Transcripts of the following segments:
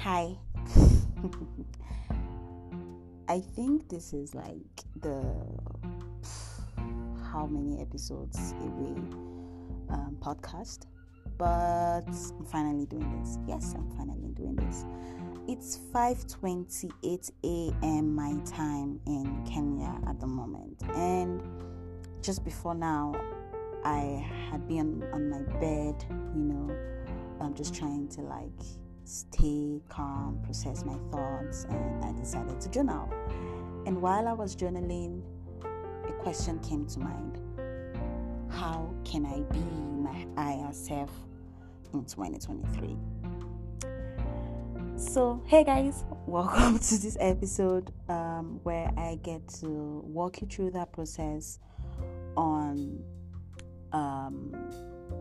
Hi. I think this is like the how many episodes away um, podcast, but I'm finally doing this. Yes, I'm finally doing this. It's 5:28 a.m. my time in Kenya at the moment, and just before now, I had been on my bed, you know, I'm just trying to like stay calm, process my thoughts, and I decided to journal. And while I was journaling, a question came to mind How can I be my higher self in 2023? So, hey guys, welcome to this episode um, where I get to walk you through that process on um,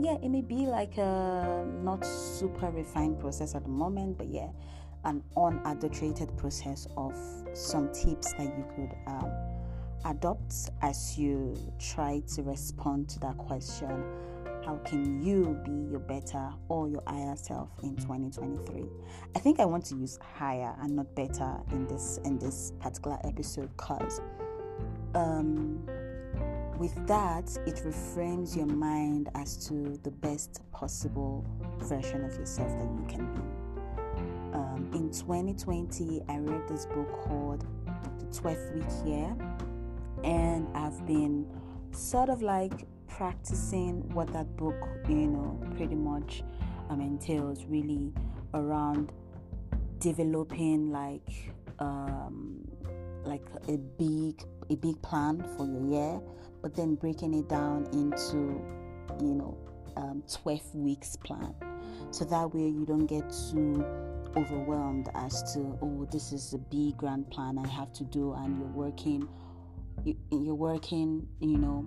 yeah, it may be like a not super refined process at the moment, but yeah, an unadulterated process of some tips that you could um, adopt as you try to respond to that question. How can you be your better or your higher self in 2023? I think I want to use higher and not better in this in this particular episode because um, with that, it reframes your mind as to the best possible version of yourself that you can be. Um, in 2020, I read this book called The 12th Week Year, and I've been sort of like practicing what that book, you know, pretty much um, entails really around developing like um, like a big a big plan for your year but then breaking it down into, you know, um, 12 weeks plan. So that way you don't get too overwhelmed as to, oh, this is a big grand plan I have to do, and you're working, you're working, you know,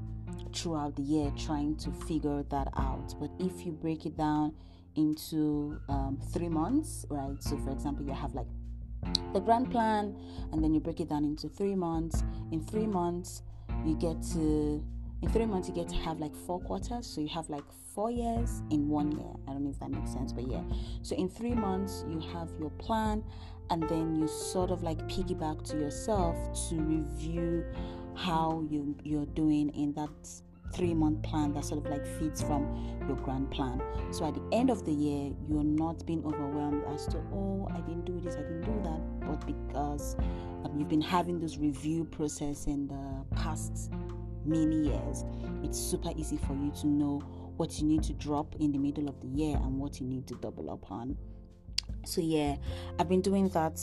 throughout the year trying to figure that out. But if you break it down into um, three months, right? So, for example, you have like the grand plan, and then you break it down into three months. In three months, you get to in three months you get to have like four quarters. So you have like four years in one year. I don't know if that makes sense but yeah. So in three months you have your plan and then you sort of like piggyback to yourself to review how you you're doing in that three month plan that sort of like feeds from your grand plan so at the end of the year you're not being overwhelmed as to oh i didn't do this i didn't do that but because um, you've been having this review process in the past many years, it's super easy for you to know what you need to drop in the middle of the year and what you need to double up on. So, yeah, I've been doing that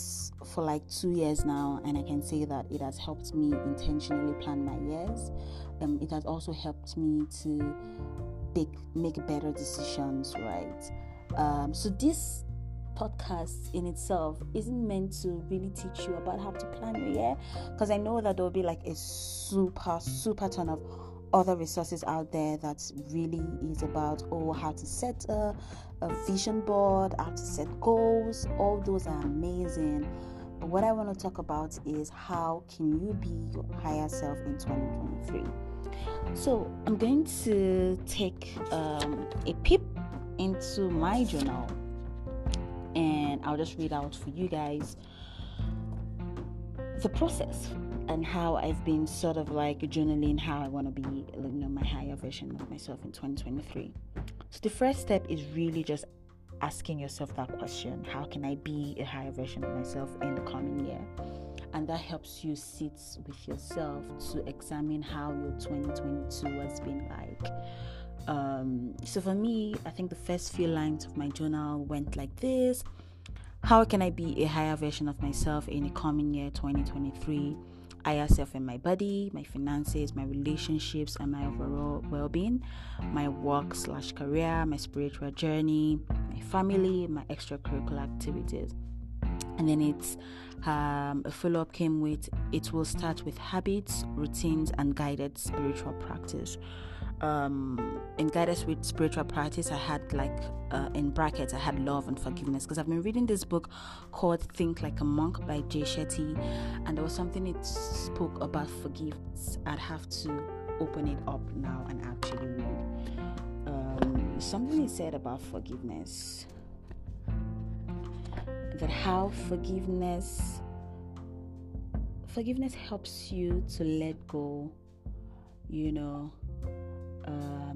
for like two years now, and I can say that it has helped me intentionally plan my years. Um, it has also helped me to make, make better decisions, right? Um, so, this podcast in itself isn't meant to really teach you about how to plan your year because I know that there'll be like a super, super ton of other resources out there that really is about oh how to set a, a vision board, how to set goals. All those are amazing. But what I want to talk about is how can you be your higher self in 2023. So I'm going to take um, a peep into my journal and I'll just read out for you guys the process and how I've been sort of like journaling how I want to be, you know, my higher version of myself in 2023. So the first step is really just asking yourself that question how can I be a higher version of myself in the coming year? And that helps you sit with yourself to examine how your 2022 has been like. Um, so for me, I think the first few lines of my journal went like this How can I be a higher version of myself in the coming year 2023? Higher self in my body, my finances, my relationships, and my overall well being, my work slash career, my spiritual journey, my family, my extracurricular activities. And then it's um, a follow up came with it will start with habits, routines, and guided spiritual practice um, in with spiritual practice, I had like uh, in brackets, I had love and forgiveness because I've been reading this book called Think Like a Monk by Jay Shetty, and there was something it spoke about forgiveness. I'd have to open it up now and actually read. Um, something he said about forgiveness. that how forgiveness forgiveness helps you to let go you know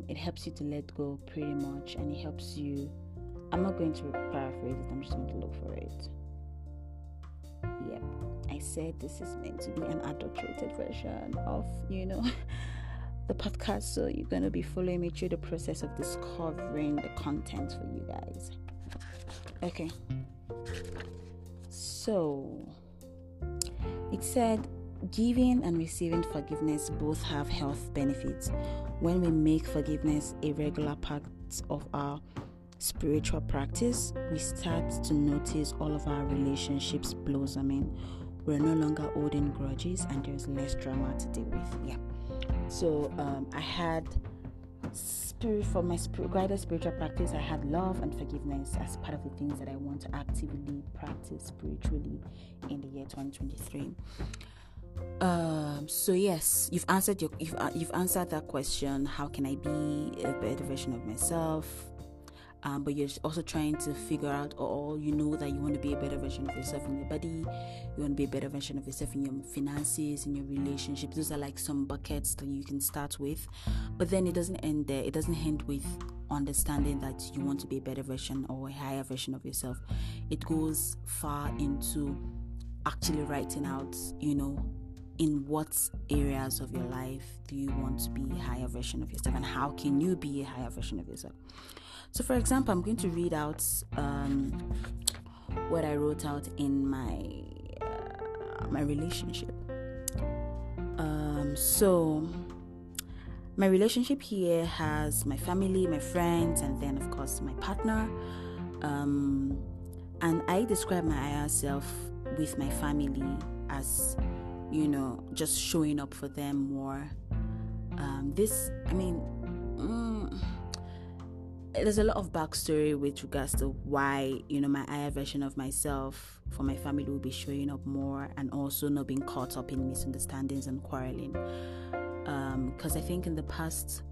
it helps you to let go pretty much and it helps you i'm not going to paraphrase it i'm just going to look for it. Yep i said this is meant to be an adulterated version of you know the podcast so you're going to be following me through the process of discovering the content for you guys. Okay. So it said Giving and receiving forgiveness both have health benefits. When we make forgiveness a regular part of our spiritual practice, we start to notice all of our relationships blossoming. We're no longer holding grudges and there's less drama to deal with. Yeah. So um, I had spirit for my spirit, guided spiritual practice. I had love and forgiveness as part of the things that I want to actively practice spiritually in the year 2023. Um, so yes, you've answered your you've uh, you've answered that question. How can I be a better version of myself? Um, but you're also trying to figure out, or you know that you want to be a better version of yourself in your body, you want to be a better version of yourself in your finances, in your relationships. Those are like some buckets that you can start with, but then it doesn't end there. It doesn't end with understanding that you want to be a better version or a higher version of yourself. It goes far into actually writing out, you know, in what areas of your life do you want to be a higher version of yourself and how can you be a higher version of yourself? So for example i'm going to read out um, what i wrote out in my uh, my relationship. Um, so my relationship here has my family my friends and then of course my partner. Um, and i describe my higher self with my family as you know, just showing up for them more. Um, this, I mean, mm, there's a lot of backstory with regards to why, you know, my higher version of myself for my family will be showing up more and also not being caught up in misunderstandings and quarreling. Because um, I think in the past,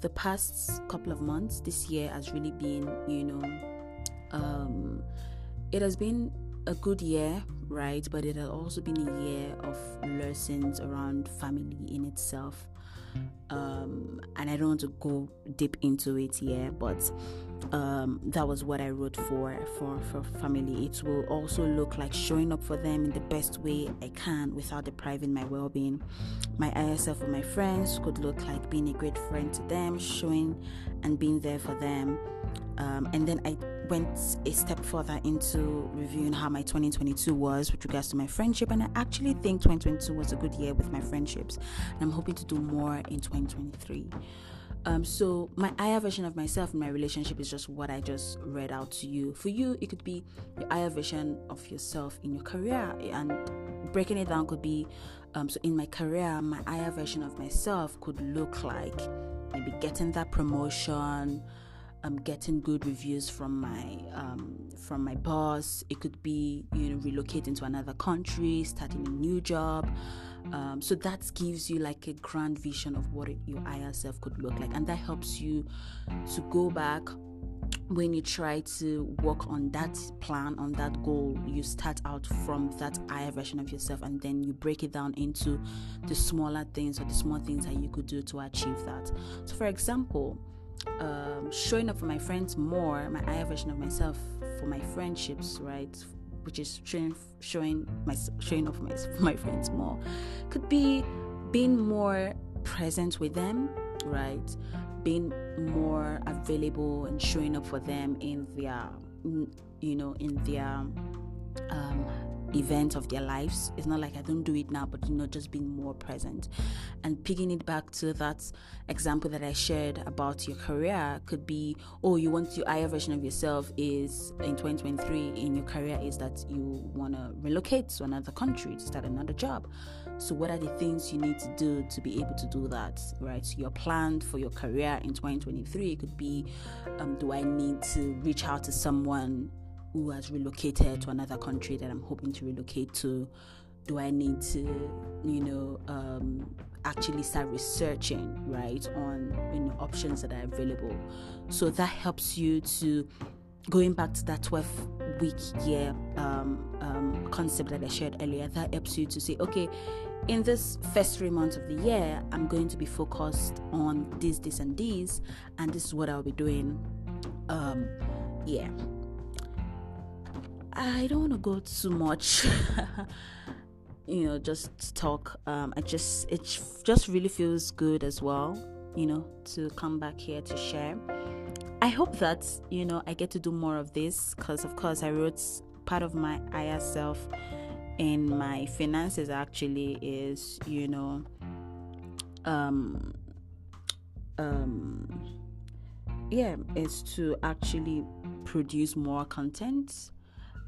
the past couple of months, this year has really been, you know, um, it has been a good year, right? But it has also been a year of lessons around family in itself. Um, and I don't want to go deep into it here, but um, that was what I wrote for for for family. It will also look like showing up for them in the best way I can without depriving my well-being. My ISF for my friends could look like being a great friend to them, showing and being there for them. Um, and then I went a step further into reviewing how my 2022 was with regards to my friendship and i actually think 2022 was a good year with my friendships and i'm hoping to do more in 2023 um, so my higher version of myself in my relationship is just what I just read out to you. For you, it could be your higher version of yourself in your career, and breaking it down could be um, so in my career, my higher version of myself could look like maybe getting that promotion, um, getting good reviews from my um, from my boss. It could be you know relocating to another country, starting a new job. Um, so that gives you like a grand vision of what it, your higher self could look like, and that helps you to go back when you try to work on that plan, on that goal, you start out from that higher version of yourself and then you break it down into the smaller things or the small things that you could do to achieve that. So, for example, um, showing up for my friends more, my higher version of myself for my friendships, right? Which is showing showing my showing for my, my friends more, could be being more present with them, right? Being more available and showing up for them in their, you know, in their um, event of their lives. It's not like I don't do it now, but you know, just being more present. And picking it back to that example that I shared about your career could be, oh, you want your higher version of yourself is in 2023 in your career is that you want to relocate to another country to start another job. So, what are the things you need to do to be able to do that, right? So, your plan for your career in 2023 could be, um, do I need to reach out to someone who has relocated to another country that I'm hoping to relocate to? Do I need to, you know, um, actually start researching, right, on you know, options that are available? So that helps you to going back to that 12 week year um, um, concept that I shared earlier. That helps you to say, okay, in this first three months of the year, I'm going to be focused on this, this, and this, and this is what I'll be doing. Um, yeah. I don't want to go too much. you know, just talk. Um, I just it just really feels good as well. You know, to come back here to share. I hope that you know I get to do more of this because, of course, I wrote part of my higher self in my finances actually is you know um um yeah is to actually produce more content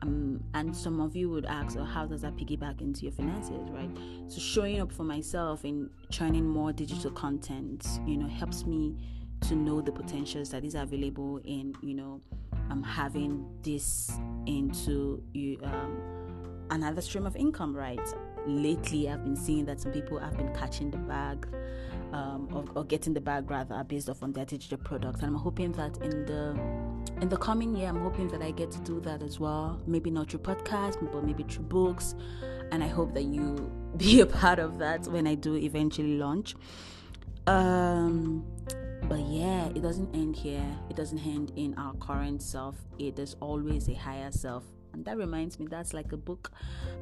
um, and some of you would ask, oh, how does that piggyback into your finances, right? So showing up for myself and churning more digital content, you know, helps me to know the potentials that is available in, you know, um, having this into you um, another stream of income, right? Lately, I've been seeing that some people have been catching the bag, um, or, or, getting the bag rather, based off on their digital products. And I'm hoping that in the in the coming year, I'm hoping that I get to do that as well. Maybe not through podcasts, but maybe through books. And I hope that you be a part of that when I do eventually launch. Um, but yeah, it doesn't end here. It doesn't end in our current self. It is always a higher self and that reminds me, that's like a book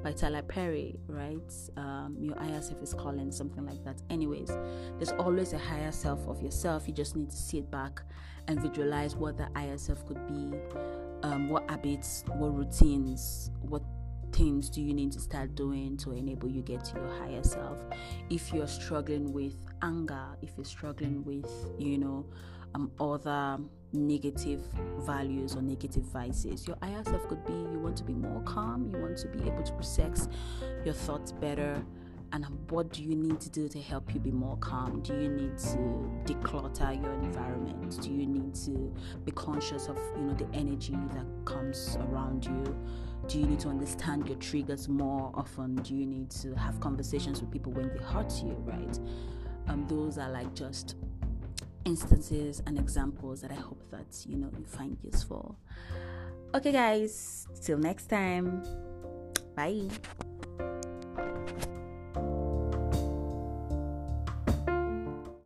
by Tyler Perry, right? Um, your higher self is calling, something like that. Anyways, there's always a higher self of yourself. You just need to sit back and visualize what the higher self could be, um, what habits, what routines, what things do you need to start doing to enable you get to your higher self if you're struggling with anger if you're struggling with you know um, other negative values or negative vices. Your higher self could be you want to be more calm, you want to be able to process your thoughts better. And what do you need to do to help you be more calm? Do you need to declutter your environment? Do you need to be conscious of you know the energy that comes around you? Do you need to understand your triggers more often? Do you need to have conversations with people when they hurt you, right? Um, those are like just instances and examples that I hope that you know you find useful. Okay, guys, till next time. Bye.